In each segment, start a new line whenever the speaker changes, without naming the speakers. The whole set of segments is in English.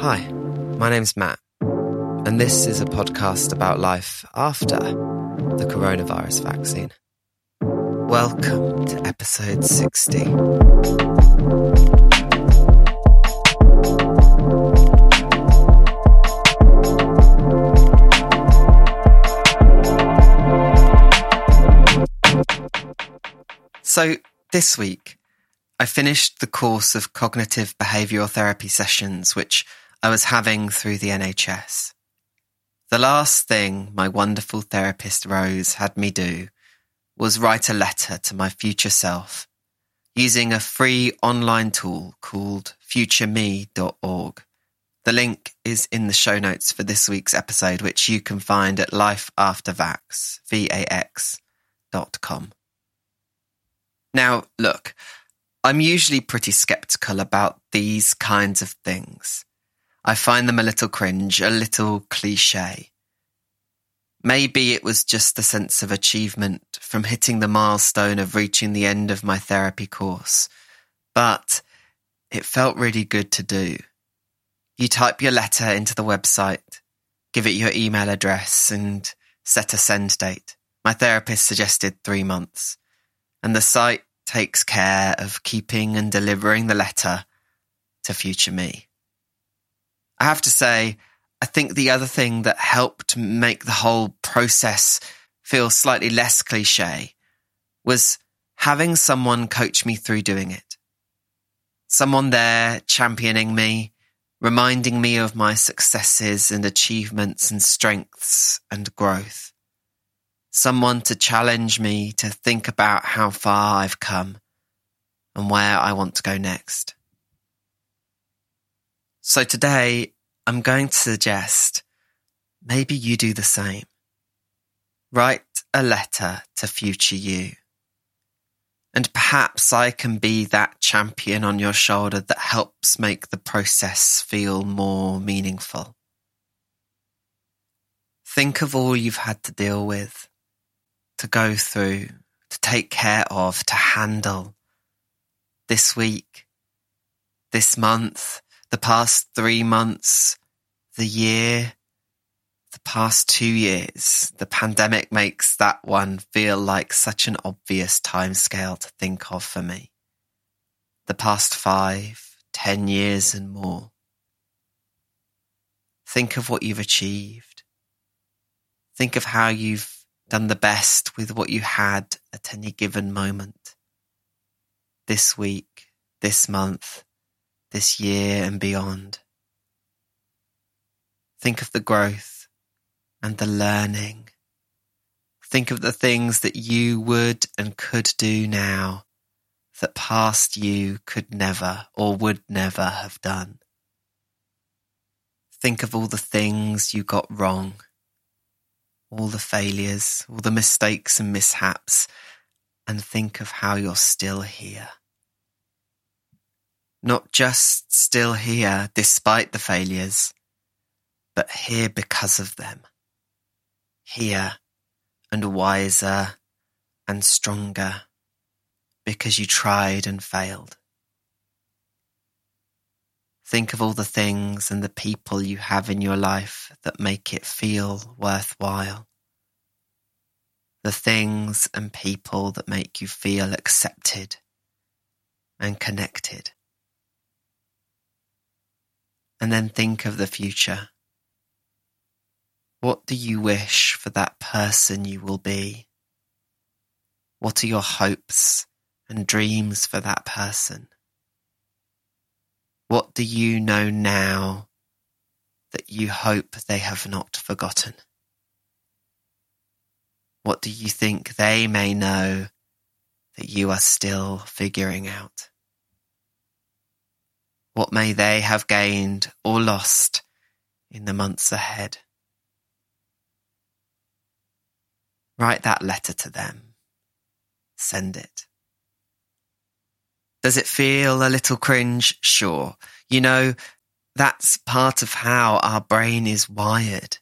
Hi, my name's Matt, and this is a podcast about life after the coronavirus vaccine. Welcome to episode 60. So, this week, I finished the course of cognitive behavioural therapy sessions, which I was having through the NHS. The last thing my wonderful therapist Rose had me do was write a letter to my future self using a free online tool called futureme.org. The link is in the show notes for this week's episode, which you can find at lifeaftervax. Now, look, I'm usually pretty skeptical about these kinds of things. I find them a little cringe, a little cliche. Maybe it was just the sense of achievement from hitting the milestone of reaching the end of my therapy course, but it felt really good to do. You type your letter into the website, give it your email address, and set a send date. My therapist suggested three months, and the site takes care of keeping and delivering the letter to future me. I have to say, I think the other thing that helped make the whole process feel slightly less cliche was having someone coach me through doing it. Someone there championing me, reminding me of my successes and achievements and strengths and growth someone to challenge me to think about how far I've come and where I want to go next. So today I'm going to suggest maybe you do the same. Write a letter to future you. And perhaps I can be that champion on your shoulder that helps make the process feel more meaningful. Think of all you've had to deal with to go through, to take care of, to handle this week, this month, the past three months, the year, the past two years. The pandemic makes that one feel like such an obvious timescale to think of for me. The past five, ten years and more. Think of what you've achieved. Think of how you've done the best with what you had at any given moment. This week, this month, this year and beyond. Think of the growth and the learning. Think of the things that you would and could do now that past you could never or would never have done. Think of all the things you got wrong all the failures, all the mistakes and mishaps, and think of how you're still here. Not just still here despite the failures, but here because of them. Here and wiser and stronger because you tried and failed. Think of all the things and the people you have in your life that make it feel worthwhile. The things and people that make you feel accepted and connected. And then think of the future. What do you wish for that person you will be? What are your hopes and dreams for that person? What do you know now that you hope they have not forgotten? What do you think they may know that you are still figuring out? What may they have gained or lost in the months ahead? Write that letter to them. Send it. Does it feel a little cringe? Sure. You know, that's part of how our brain is wired.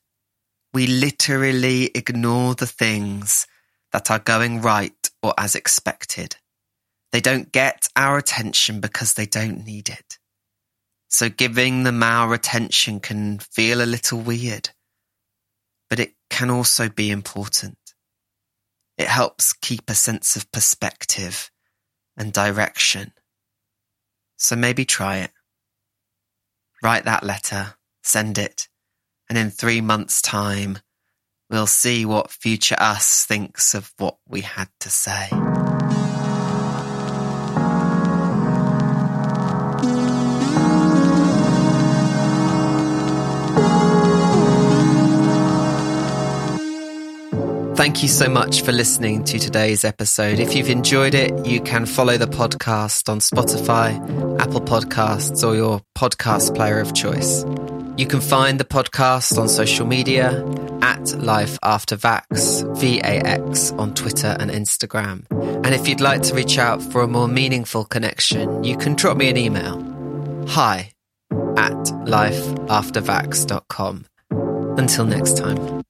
We literally ignore the things that are going right or as expected. They don't get our attention because they don't need it. So giving them our attention can feel a little weird, but it can also be important. It helps keep a sense of perspective and direction. So maybe try it. Write that letter, send it, and in three months' time, we'll see what future us thinks of what we had to say. Thank you so much for listening to today's episode. If you've enjoyed it, you can follow the podcast on Spotify, Apple Podcasts, or your podcast player of choice. You can find the podcast on social media at Life After Vax, V-A-X, on Twitter and Instagram. And if you'd like to reach out for a more meaningful connection, you can drop me an email. Hi at lifeaftervax.com. Until next time.